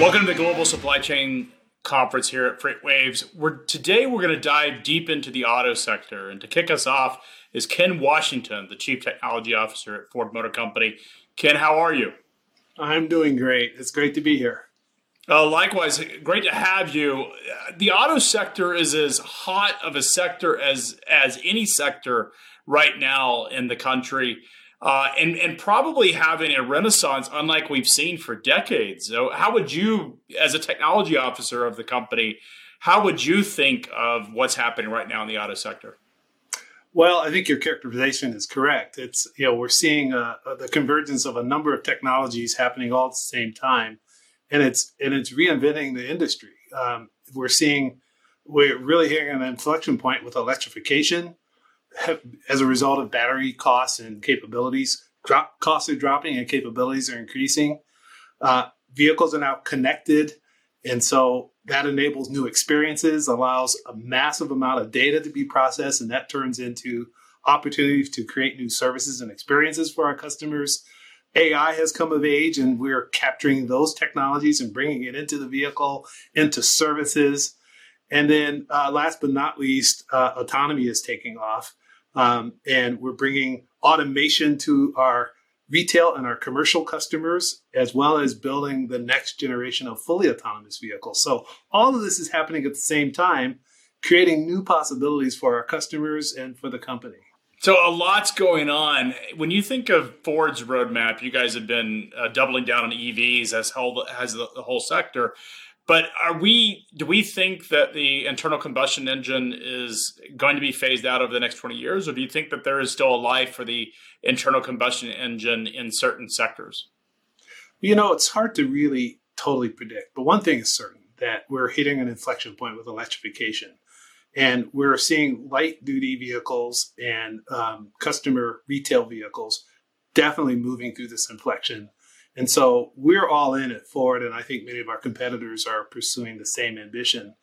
Welcome to the Global Supply Chain Conference here at FreightWaves. We're, today we're going to dive deep into the auto sector. And to kick us off is Ken Washington, the Chief Technology Officer at Ford Motor Company. Ken, how are you? I'm doing great. It's great to be here. Uh, likewise, great to have you. The auto sector is as hot of a sector as as any sector right now in the country uh, and and probably having a renaissance unlike we've seen for decades. So, how would you, as a technology officer of the company, how would you think of what's happening right now in the auto sector? Well, I think your characterization is correct. It's you know we're seeing uh, uh, the convergence of a number of technologies happening all at the same time, and it's and it's reinventing the industry. Um, we're seeing we're really hitting an inflection point with electrification as a result of battery costs and capabilities, drop, costs are dropping and capabilities are increasing. Uh, vehicles are now connected, and so that enables new experiences, allows a massive amount of data to be processed, and that turns into opportunities to create new services and experiences for our customers. AI has come of age, and we're capturing those technologies and bringing it into the vehicle, into services. And then, uh, last but not least, uh, autonomy is taking off. Um, and we're bringing automation to our retail and our commercial customers, as well as building the next generation of fully autonomous vehicles. So all of this is happening at the same time, creating new possibilities for our customers and for the company. So a lot's going on. When you think of Ford's roadmap, you guys have been uh, doubling down on EVs as whole as the, the whole sector. But are we? Do we think that the internal combustion engine is going to be phased out over the next twenty years, or do you think that there is still a life for the internal combustion engine in certain sectors? You know, it's hard to really totally predict. But one thing is certain that we're hitting an inflection point with electrification, and we're seeing light duty vehicles and um, customer retail vehicles definitely moving through this inflection and so we're all in at Ford, and I think many of our competitors are pursuing the same ambition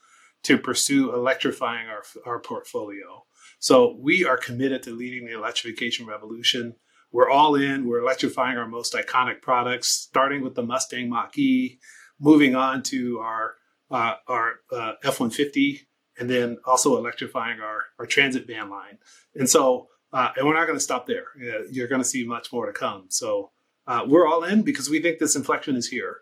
to pursue electrifying our, our portfolio. So we are committed to leading the electrification revolution. We're all in. We're electrifying our most iconic products, starting with the Mustang Mach E, moving on to our uh, our uh, F-150, and then also electrifying our, our transit van line. And so, uh, and we're not going to stop there. You're going to see much more to come. So uh, we're all in because we think this inflection is here.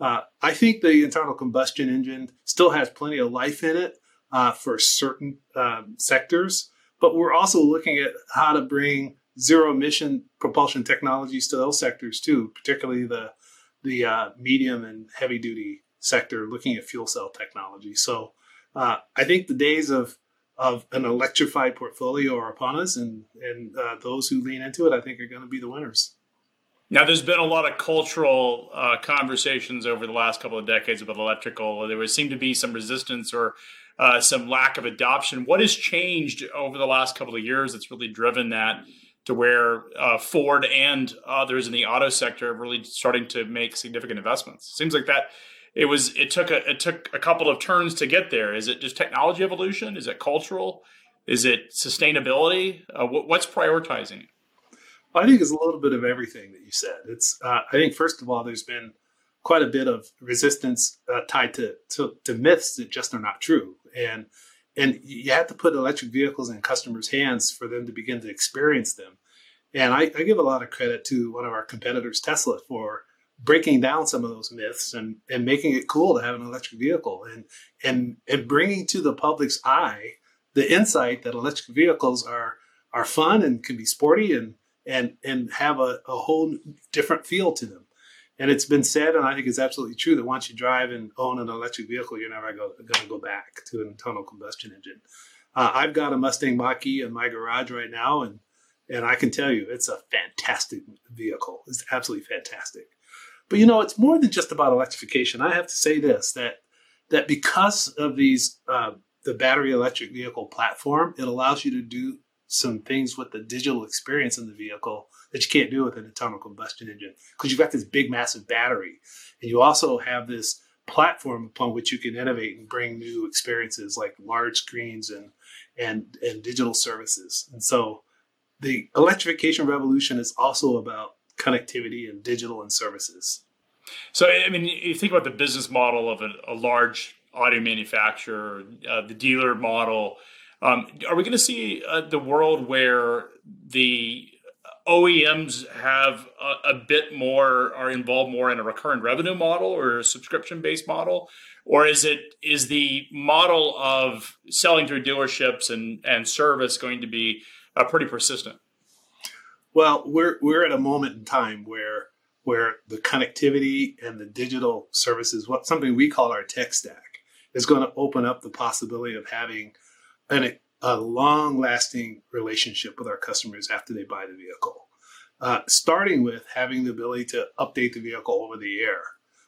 Uh, I think the internal combustion engine still has plenty of life in it uh, for certain um, sectors, but we're also looking at how to bring zero emission propulsion technologies to those sectors too, particularly the the uh, medium and heavy duty sector, looking at fuel cell technology. So uh, I think the days of of an electrified portfolio are upon us, and and uh, those who lean into it, I think, are going to be the winners. Now, there's been a lot of cultural uh, conversations over the last couple of decades about electrical. There was, seemed to be some resistance or uh, some lack of adoption. What has changed over the last couple of years that's really driven that to where uh, Ford and others in the auto sector are really starting to make significant investments? Seems like that it was it took a it took a couple of turns to get there. Is it just technology evolution? Is it cultural? Is it sustainability? Uh, what, what's prioritizing? I think it's a little bit of everything that you said. It's uh, I think first of all, there's been quite a bit of resistance uh, tied to, to, to myths that just are not true, and and you have to put electric vehicles in customers' hands for them to begin to experience them. And I, I give a lot of credit to one of our competitors, Tesla, for breaking down some of those myths and, and making it cool to have an electric vehicle and and and bringing to the public's eye the insight that electric vehicles are are fun and can be sporty and and and have a, a whole different feel to them. And it's been said, and I think it's absolutely true, that once you drive and own an electric vehicle, you're never going to go back to an internal combustion engine. Uh, I've got a Mustang Mach-E in my garage right now, and and I can tell you, it's a fantastic vehicle. It's absolutely fantastic. But you know, it's more than just about electrification. I have to say this that that because of these uh, the battery electric vehicle platform, it allows you to do some things with the digital experience in the vehicle that you can't do with an internal combustion engine because you've got this big massive battery and you also have this platform upon which you can innovate and bring new experiences like large screens and and and digital services and so the electrification revolution is also about connectivity and digital and services So, I mean, you think about the business model of a, a large auto manufacturer, uh, the dealer model. Um, are we going to see uh, the world where the OEMs have a, a, bit more, are involved more in a recurring revenue model or a subscription based model? Or is it is the model of selling through dealerships and, and service going to be uh, pretty persistent? Well, we're we're at a moment in time where where the connectivity and the digital services, what something we call our tech stack, is going to open up the possibility of having an, a long lasting relationship with our customers after they buy the vehicle. Uh, starting with having the ability to update the vehicle over the air.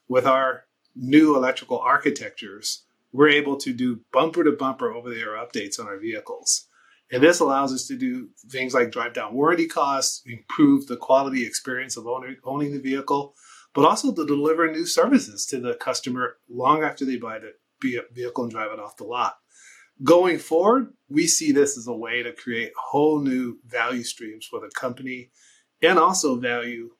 With our new electrical architectures, we're able to do bumper to bumper over the air updates on our vehicles. And this allows us to do things like drive down warranty costs, improve the quality experience of owner, owning the vehicle, but also to deliver new services to the customer long after they buy the vehicle and drive it off the lot. Going forward, we see this as a way to create whole new value streams for the company and also value,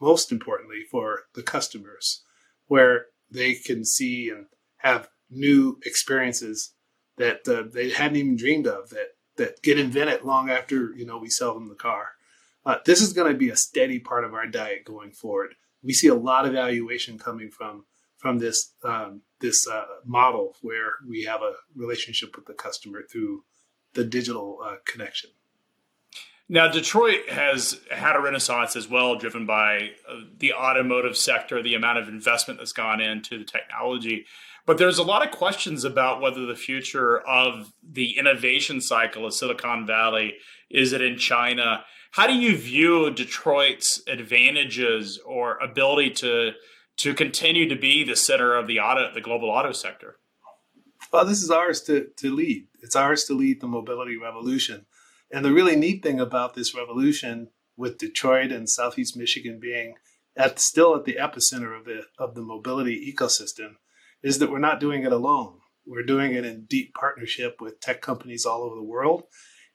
most importantly, for the customers, where they can see and have new experiences that uh, they hadn't even dreamed of that that get invented long after you know we sell them the car. Uh, this is going to be a steady part of our diet going forward. We see a lot of valuation coming from from this um, this uh, model where we have a relationship with the customer through the digital uh, connection. Now, Detroit has had a renaissance as well, driven by uh, the automotive sector, the amount of investment that's gone into the technology. But there's a lot of questions about whether the future of the innovation cycle of Silicon Valley is it in China. How do you view Detroit's advantages or ability to to continue to be the center of the auto, the global auto sector? Well, this is ours to, to lead. It's ours to lead the mobility revolution. And the really neat thing about this revolution, with Detroit and Southeast Michigan being at still at the epicenter of the of the mobility ecosystem, is that we're not doing it alone. We're doing it in deep partnership with tech companies all over the world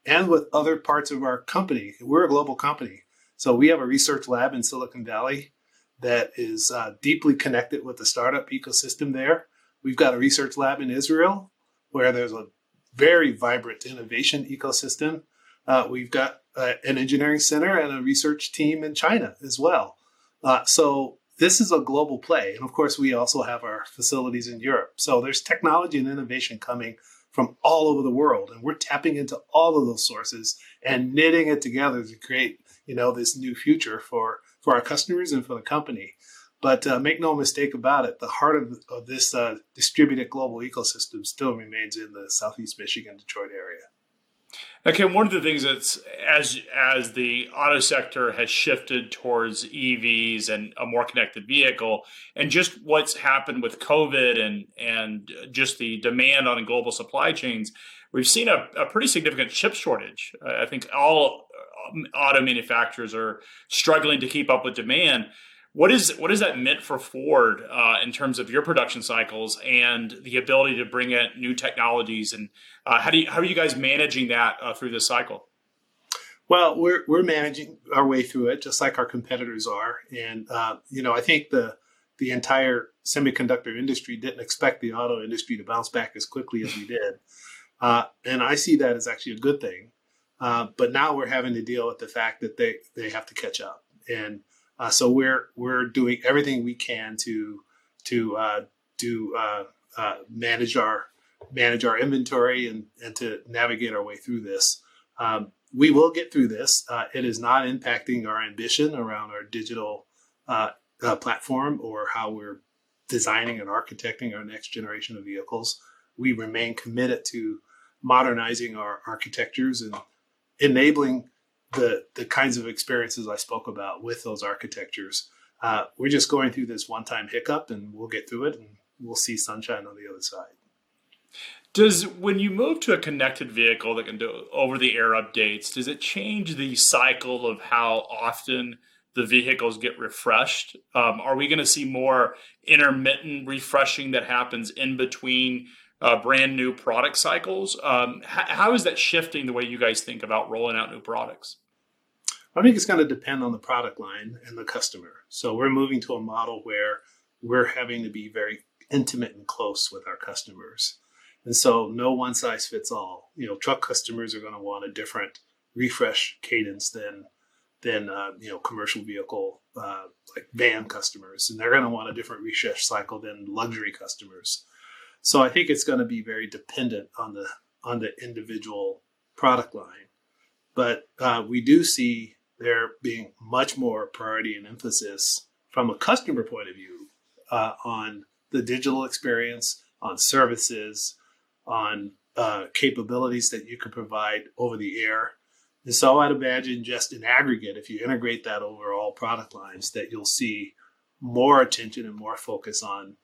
and with other parts of our company. We're a global company. So we have a research lab in Silicon Valley that is uh, deeply connected with the startup ecosystem there. We've got a research lab in Israel where there's a very vibrant innovation ecosystem. Uh, we've got uh, an engineering center and a research team in China as well. Uh, so this is a global play. And of course, we also have our facilities in Europe. So there's technology and innovation coming from all over the world. And we're tapping into all of those sources and knitting it together to create, you know, this new future for, for our customers and for the company. But uh, make no mistake about it, the heart of, of this uh, distributed global ecosystem still remains in the Southeast Michigan, Detroit area. Okay, one of the things that's as as the auto sector has shifted towards EVs and a more connected vehicle, and just what's happened with COVID and and just the demand on global supply chains, we've seen a, a pretty significant chip shortage. I think all auto manufacturers are struggling to keep up with demand. What is what has that meant for Ford uh, in terms of your production cycles and the ability to bring in new technologies? And uh, how do you, how are you guys managing that uh, through this cycle? Well, we're we're managing our way through it, just like our competitors are. And uh, you know, I think the the entire semiconductor industry didn't expect the auto industry to bounce back as quickly as we did, uh, and I see that as actually a good thing. Uh, but now we're having to deal with the fact that they they have to catch up and uh, so we're we're doing everything we can to to uh, do uh, uh, manage our manage our inventory and and to navigate our way through this. Um, we will get through this. It is not impacting our ambition around our digital platform or how we're designing and architecting our next generation of vehicles. We remain committed to modernizing our architectures and enabling the the kinds of experiences I spoke about with those architectures. Uh, we're just going through this one time hiccup, and we'll get through it, and we'll see sunshine on the other side. Does when you move to a connected vehicle that can do over the air updates, does it change the cycle of how often the vehicles get refreshed? Um, are we going to see more intermittent refreshing that happens in between uh, brand new product cycles? Um, how is that shifting the way you guys think about rolling out new products? I think it's going to depend on the product line and the customer. So we're moving to a model where we're having to be very intimate and close with our customers. And so no one size fits all. You know, truck customers are going to want a different refresh cadence than than uh, you know commercial vehicle uh, like van customers, and they're going to want a different refresh cycle than luxury customers. So I think it's going to be very dependent on the on the individual product line, but uh, we do see there being much more priority and emphasis from a customer point of view uh, on the digital experience, on services, on uh, capabilities that you can provide over the air. And so I'd imagine just in aggregate, if you integrate that over all product lines, that you'll see more attention and more focus on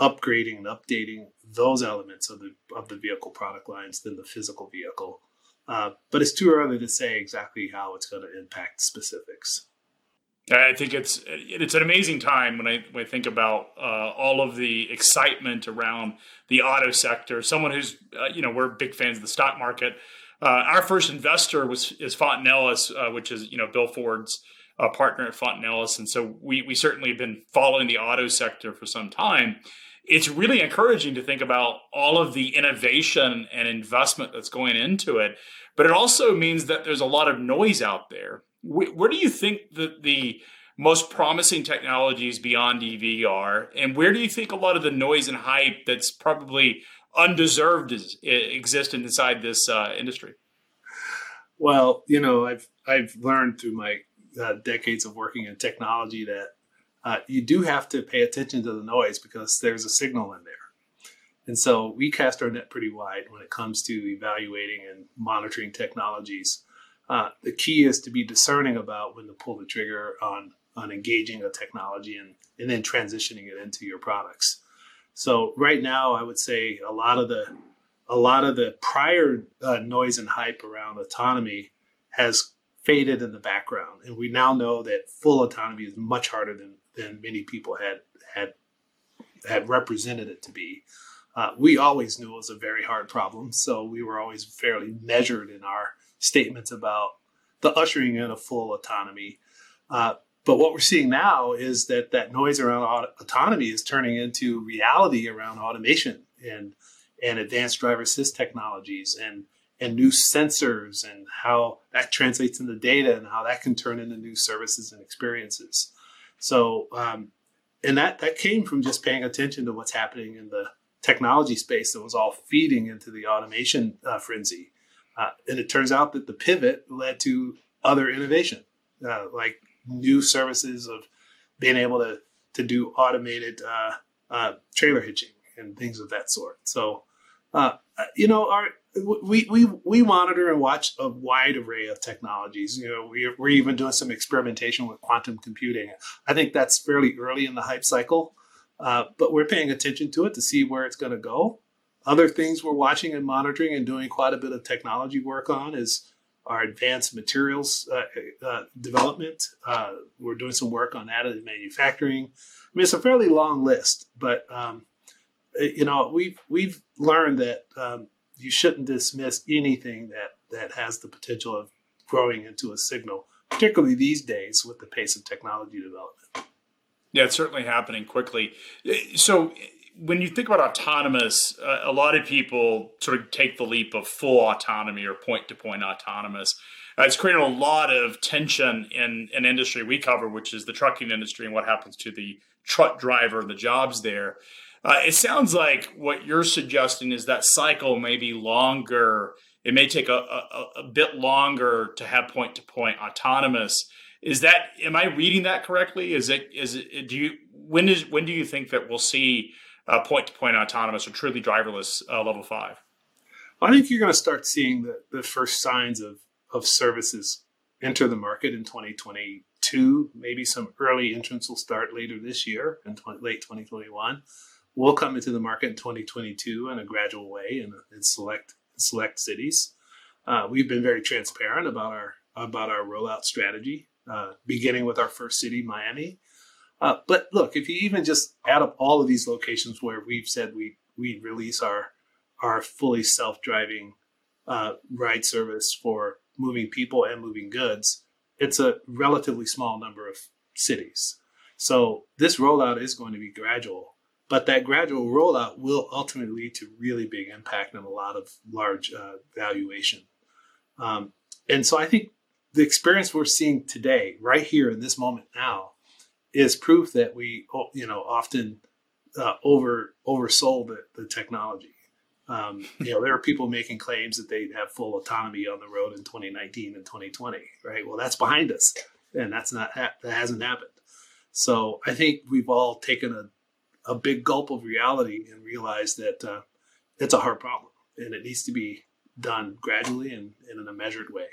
upgrading and updating those elements of the of the vehicle product lines than the physical vehicle. Uh, but it's too early to say exactly how it's going to impact specifics. I think it's it's an amazing time when I when I think about uh, all of the excitement around the auto sector. Someone who's uh, you know we're big fans of the stock market. Uh, our first investor was is Fontinalis, uh, which is you know Bill Ford's uh, partner at Fontinalis, and so we we certainly have been following the auto sector for some time. It's really encouraging to think about all of the innovation and investment that's going into it, but it also means that there's a lot of noise out there where do you think that the most promising technologies beyond EV are, and where do you think a lot of the noise and hype that's probably undeserved is, exist inside this uh, industry? Well, you know, I've I've learned through my uh, decades of working in technology that uh, you do have to pay attention to the noise because there's a signal in there. And so we cast our net pretty wide when it comes to evaluating and monitoring technologies. Uh, the key is to be discerning about when to pull the trigger on on engaging a technology and and then transitioning it into your products. So right now, I would say a lot of the a lot of the prior uh, noise and hype around autonomy has faded in the background, and we now know that full autonomy is much harder than than many people had had had represented it to be. Uh, we always knew it was a very hard problem, so we were always fairly measured in our statements about the ushering in of full autonomy. Uh, but what we're seeing now is that that noise around auto- autonomy is turning into reality around automation and and advanced driver assist technologies and and new sensors and how that translates into data and how that can turn into new services and experiences. So, um, and that that came from just paying attention to what's happening in the technology space that was all feeding into the automation uh, frenzy. Uh, and it turns out that the pivot led to other innovation, uh, like new services of being able to to do automated uh, uh trailer hitching and things of that sort. So, uh, you know, our we, we we monitor and watch a wide array of technologies. You know, we, we're even doing some experimentation with quantum computing. I think that's fairly early in the hype cycle, uh, but we're paying attention to it to see where it's going to go. Other things we're watching and monitoring and doing quite a bit of technology work on is our advanced materials uh, uh, development. Uh, we're doing some work on additive manufacturing. I mean, it's a fairly long list, but um, you know, we've we've learned that um, you shouldn't dismiss anything that that has the potential of growing into a signal, particularly these days with the pace of technology development. Yeah, it's certainly happening quickly. So when you think about autonomous, uh, a lot of people sort of take the leap of full autonomy or point to point autonomous. Uh, it's created a lot of tension in an industry we cover, which is the trucking industry and what happens to the truck driver and the jobs there. Uh, it sounds like what you're suggesting is that cycle may be longer. It may take a, a, a bit longer to have point to point autonomous. Is that am I reading that correctly? Is it is it do you when is when do you think that we'll see point to point autonomous or truly driverless uh, level five? I think you're going to start seeing the, the first signs of, of services enter the market in 2022. Maybe some early entrants will start later this year in 20, late 2021. We'll come into the market in 2022 in a gradual way in, in select select cities. Uh, we've been very transparent about our about our rollout strategy, uh, beginning with our first city, Miami, uh, but look, if you even just add up all of these locations where we've said we we release our our fully self driving uh, ride service for moving people and moving goods, it's a relatively small number of cities. So this rollout is going to be gradual, but that gradual rollout will ultimately lead to really big impact and a lot of large uh, valuation. Um, and so I think the experience we're seeing today, right here in this moment now, is proof that we, you know, often uh, over oversold the, the technology. Um, you know, there are people making claims that they have full autonomy on the road in 2019 and 2020, right? Well, that's behind us, and that's not that hasn't happened. So I think we've all taken a, a big gulp of reality and realize that uh, it's a hard problem, and it needs to be done gradually and, and in a measured way.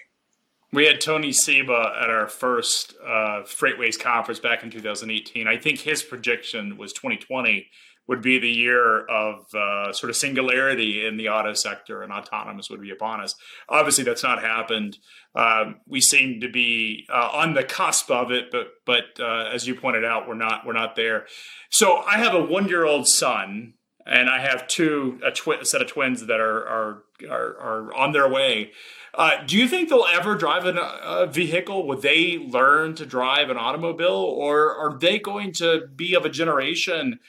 We had Tony Seba at our first uh, FreightWaves conference back in 2018. I think his prediction was 2020 would be the year of uh, sort of singularity in the auto sector and autonomous would be upon us. Obviously, that's not happened. Um, we seem to be uh, on the cusp of it, but but uh, as you pointed out, we're not we're not there. So I have a one year old son, and I have two a, twi- a set of twins that are are are, are on their way. Uh, do you think they'll ever drive an, a vehicle? Would they learn to drive an automobile, or are they going to be of a generation?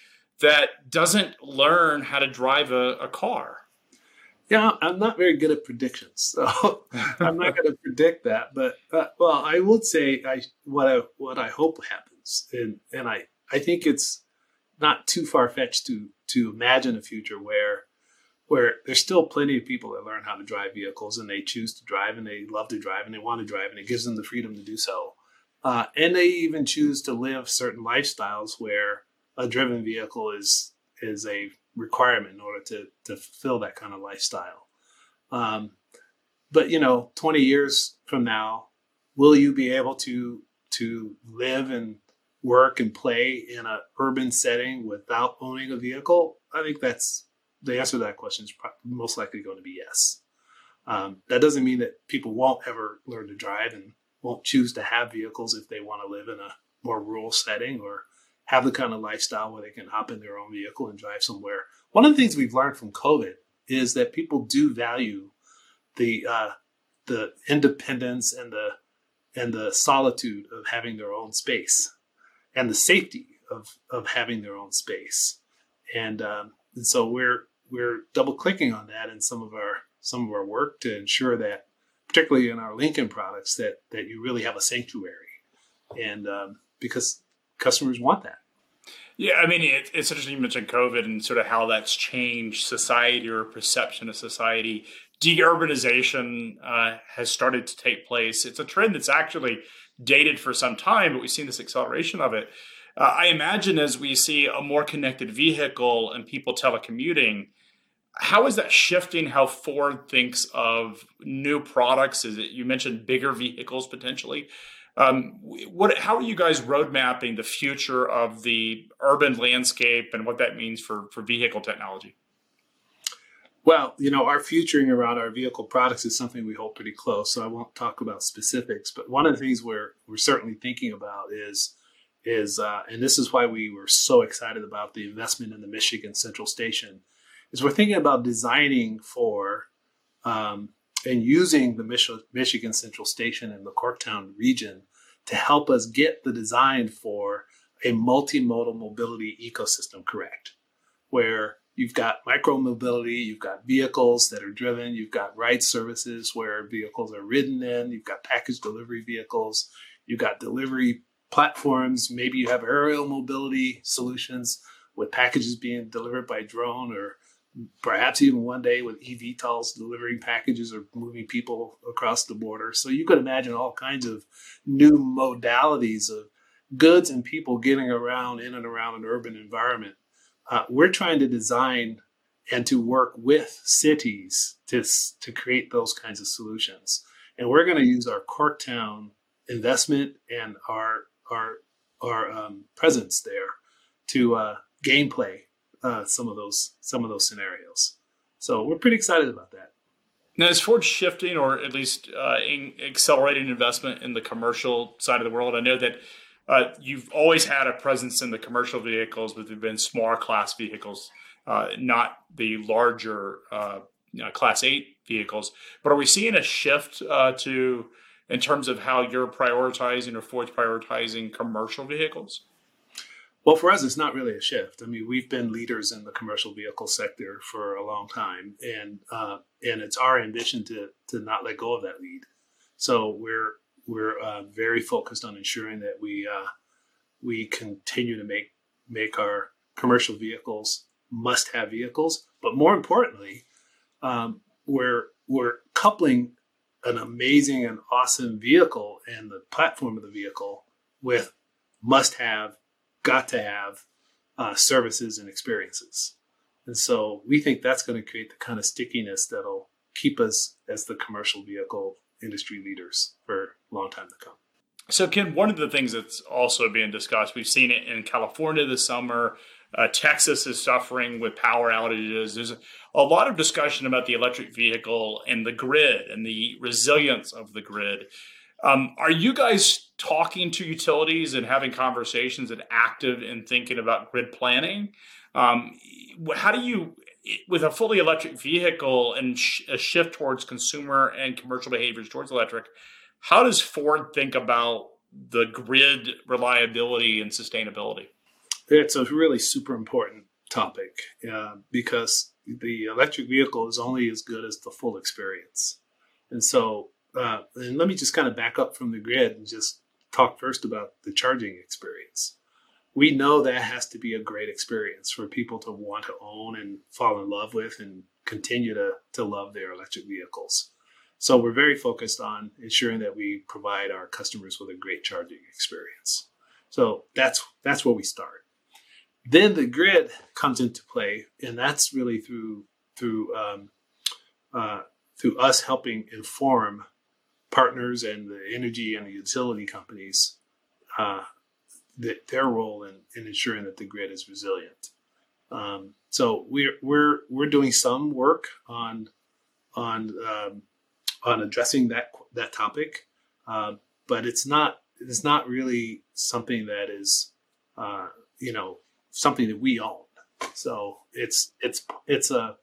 That doesn't learn how to drive a, a car. Yeah, I'm not very good at predictions, so I'm not going to predict that. But uh, well, I would say I what I what I hope happens, and and I I think it's not too far fetched to to imagine a future where where there's still plenty of people that learn how to drive vehicles and they choose to drive and they love to drive and they want to drive and it gives them the freedom to do so, uh, and they even choose to live certain lifestyles where a driven vehicle is is a requirement in order to to fulfill that kind of lifestyle. Um, but you know, 20 years from now, will you be able to to live and work and play in an urban setting without owning a vehicle? I think that's the answer to that question is most likely going to be yes. Um, that doesn't mean that people won't ever learn to drive and won't choose to have vehicles if they want to live in a more rural setting or have the kind of lifestyle where they can hop in their own vehicle and drive somewhere. One of the things we've learned from COVID is that people do value the uh, the independence and the and the solitude of having their own space and the safety of of having their own space. And, um, and so we're we're double clicking on that in some of our some of our work to ensure that, particularly in our Lincoln products, that that you really have a sanctuary, and um, because customers want that. Yeah, I mean, it, it's interesting you mentioned COVID and sort of how that's changed society or perception of society. Deurbanization uh, has started to take place. It's a trend that's actually dated for some time, but we've seen this acceleration of it. Uh, I imagine as we see a more connected vehicle and people telecommuting, how is that shifting how Ford thinks of new products? Is it you mentioned bigger vehicles potentially? Um, what, how are you guys road mapping the future of the urban landscape and what that means for, for vehicle technology? Well, you know, our futuring around our vehicle products is something we hold pretty close, so I won't talk about specifics. But one of the things we're we're certainly thinking about is is uh, and this is why we were so excited about the investment in the Michigan Central Station, is we're thinking about designing for um, and using the Mich- Michigan Central Station in the Corktown region to help us get the design for a multimodal mobility ecosystem correct, where you've got micro mobility, you've got vehicles that are driven, you've got ride services where vehicles are ridden in, you've got package delivery vehicles, you've got delivery platforms, maybe you have aerial mobility solutions with packages being delivered by drone or perhaps even one day with eVTOLs delivering packages or moving people across the border. So you could imagine all kinds of new modalities of goods and people getting around in and around an urban environment. Uh, we're trying to design and to work with cities to, to create those kinds of solutions. And we're going to use our Corktown investment and our our our um, presence there to uh, gameplay uh, some of those some of those scenarios. So we're pretty excited about that. Now, is Ford shifting or at least uh, accelerating investment in the commercial side of the world? I know that uh, you've always had a presence in the commercial vehicles, but they've been smaller class vehicles, uh, not the larger uh, you know, class eight vehicles. But are we seeing a shift uh, to in terms of how you're prioritizing or Ford's prioritizing commercial vehicles? Well, for us, it's not really a shift. I mean, we've been leaders in the commercial vehicle sector for a long time, and uh, and it's our ambition to to not let go of that lead. So we're we're uh, very focused on ensuring that we uh, we continue to make make our commercial vehicles must have vehicles, but more importantly, um, we're we're coupling an amazing and awesome vehicle and the platform of the vehicle with must have, got to have uh, services and experiences. And so we think that's going to create the kind of stickiness that'll keep us as the commercial vehicle industry leaders for a long time to come. So, Ken, one of the things that's also being discussed, we've seen it in California this summer. Uh, Texas is suffering with power outages. There's a lot of discussion about the electric vehicle and the grid and the resilience of the grid. Um, are you guys talking to utilities and having conversations and active in thinking about grid planning? Um, how do you, with a fully electric vehicle and sh- a shift towards consumer and commercial behaviors towards electric, how does Ford think about the grid reliability and sustainability? It's a really super important topic uh, because the electric vehicle is only as good as the full experience. And so, uh, and let me just kind of back up from the grid and just talk first about the charging experience. We know that has to be a great experience for people to want to own and fall in love with and continue to, to love their electric vehicles. So we're very focused on ensuring that we provide our customers with a great charging experience. So that's that's where we start. Then the grid comes into play, and that's really through through um, uh, through us helping inform partners and the energy and the utility companies uh, their role in, in ensuring that the grid is resilient. Um, so we're we're we're doing some work on on um, on addressing that that topic, uh, but it's not it's not really something that is uh, you know something that we own. So it's it's it's a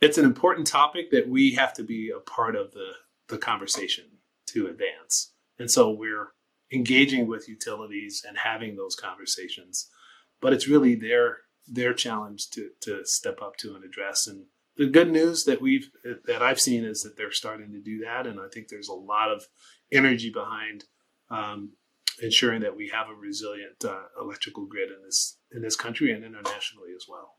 it's an important topic that we have to be a part of the the conversation to advance. And so we're engaging with utilities and having those conversations. But it's really their their challenge to to step up to and address and the good news that we've that I've seen is that they're starting to do that, and I think there's a lot of energy behind um, ensuring that we have a resilient uh, electrical grid in this in this country and internationally as well.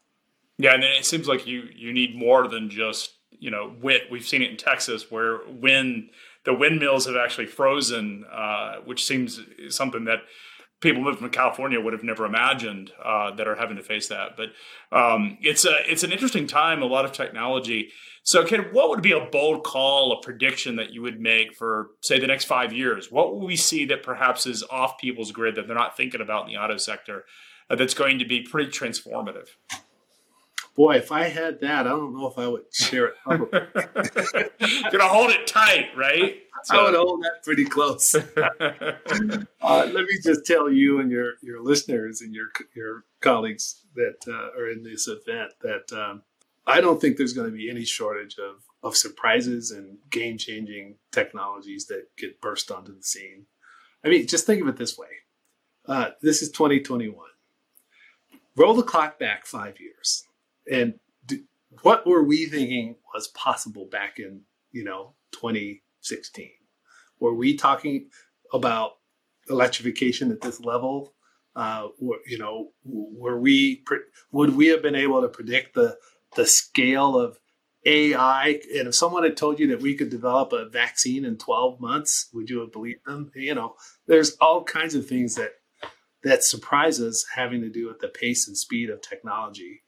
Yeah, and it seems like you you need more than just you know wit. We've seen it in Texas where when the windmills have actually frozen, uh, which seems something that people moving from California would have never imagined uh, that are having to face that. But um, it's a it's an interesting time. A lot of technology. So, Ken, what would be a bold call, a prediction that you would make for, say, the next five years? What will we see that perhaps is off people's grid that they're not thinking about in the auto sector uh, that's going to be pretty transformative? Boy, if I had that, I don't know if I would share it publicly. Gonna hold it tight, right? So. I would hold that pretty close. uh, let me just tell you and your your listeners and your your colleagues that uh, are in this event that um, I don't think there's going to be any shortage of of surprises and game changing technologies that get burst onto the scene. I mean, just think of it this way: uh, this is 2021. Roll the clock back five years and do, what were we thinking was possible back in you know 2016 were we talking about electrification at this level uh, you know were we would we have been able to predict the the scale of AI, and if someone had told you that we could develop a vaccine in 12 months, would you have believed them? You know, there's all kinds of things that that surprise us having to do with the pace and speed of technology.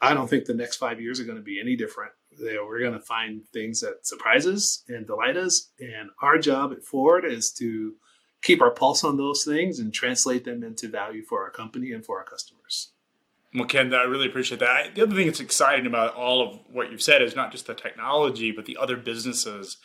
I don't think the next five years are going to be any different. We're going to find things that surprise us and delight us. And our job at Ford is to keep our pulse on those things and translate them into value for our company and for our customers. Well, Ken, I really appreciate that. The other thing that's exciting about all of what you've said is not just the technology, but the other businesses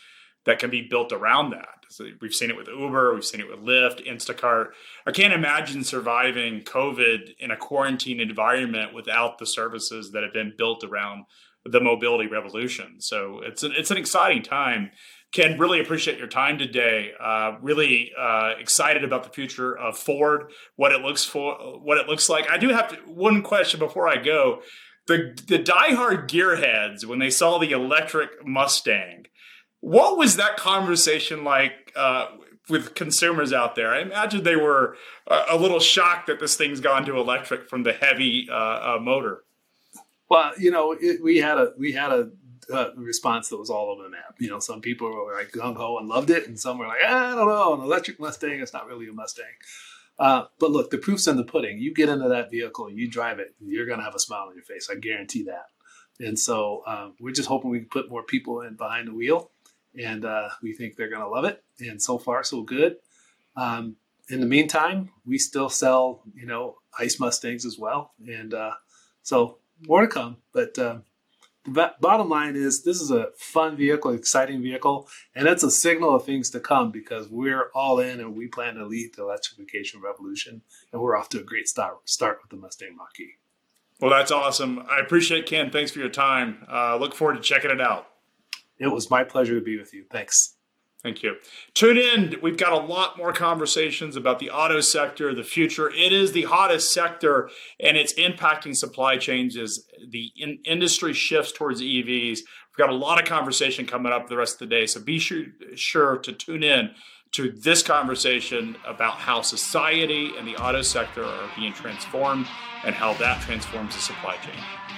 that can be built around that. We've seen it with Uber, we've seen it with Lyft, Instacart. I can't imagine surviving COVID in a quarantine environment without the services that have been built around the mobility revolution. So it's an, it's an exciting time Ken, really appreciate your time today. Uh, really uh, excited about the future of Ford, what it looks for, what it looks like. I do have to, one question before I go. The the diehard gearheads when they saw the electric Mustang, what was that conversation like uh, with consumers out there? I imagine they were a, a, little shocked that this thing's gone to electric from the heavy uh, uh, motor. Well, you know, it, we had a we had a uh, response that was all over the map. You know, some people were like gung ho and loved it, and some were like, I don't know, an electric Mustang, it's not really a Mustang. Uh, but look, the proof's in the pudding. You get into that vehicle, you drive it, you're going to have a smile on your face. I guarantee that. And so um, we're just hoping we can put more people in behind the wheel, and uh, we think they're going to love it. And so far, so good. Um, in the meantime, we still sell, you know, ICE Mustangs as well, and uh, so more to come. But um, the bottom line is this is a fun vehicle, exciting vehicle, and it's a signal of things to come because we're all in and we plan to lead the electrification revolution, and we're off to a great start start with the Mustang Mach-E. Well, that's awesome. I appreciate Ken. Thanks for your time. Uh, look forward to checking it out. It was my pleasure to be with you. Thanks. Thank you. Tune in. We've got a lot more conversations about the auto sector, the future. It is the hottest sector, and it's impacting supply chains as the in- industry shifts towards EVs. We've got a lot of conversation coming up the rest of the day, so be sure, sure to tune in to this conversation about how society and the auto sector are being transformed and how that transforms the supply chain.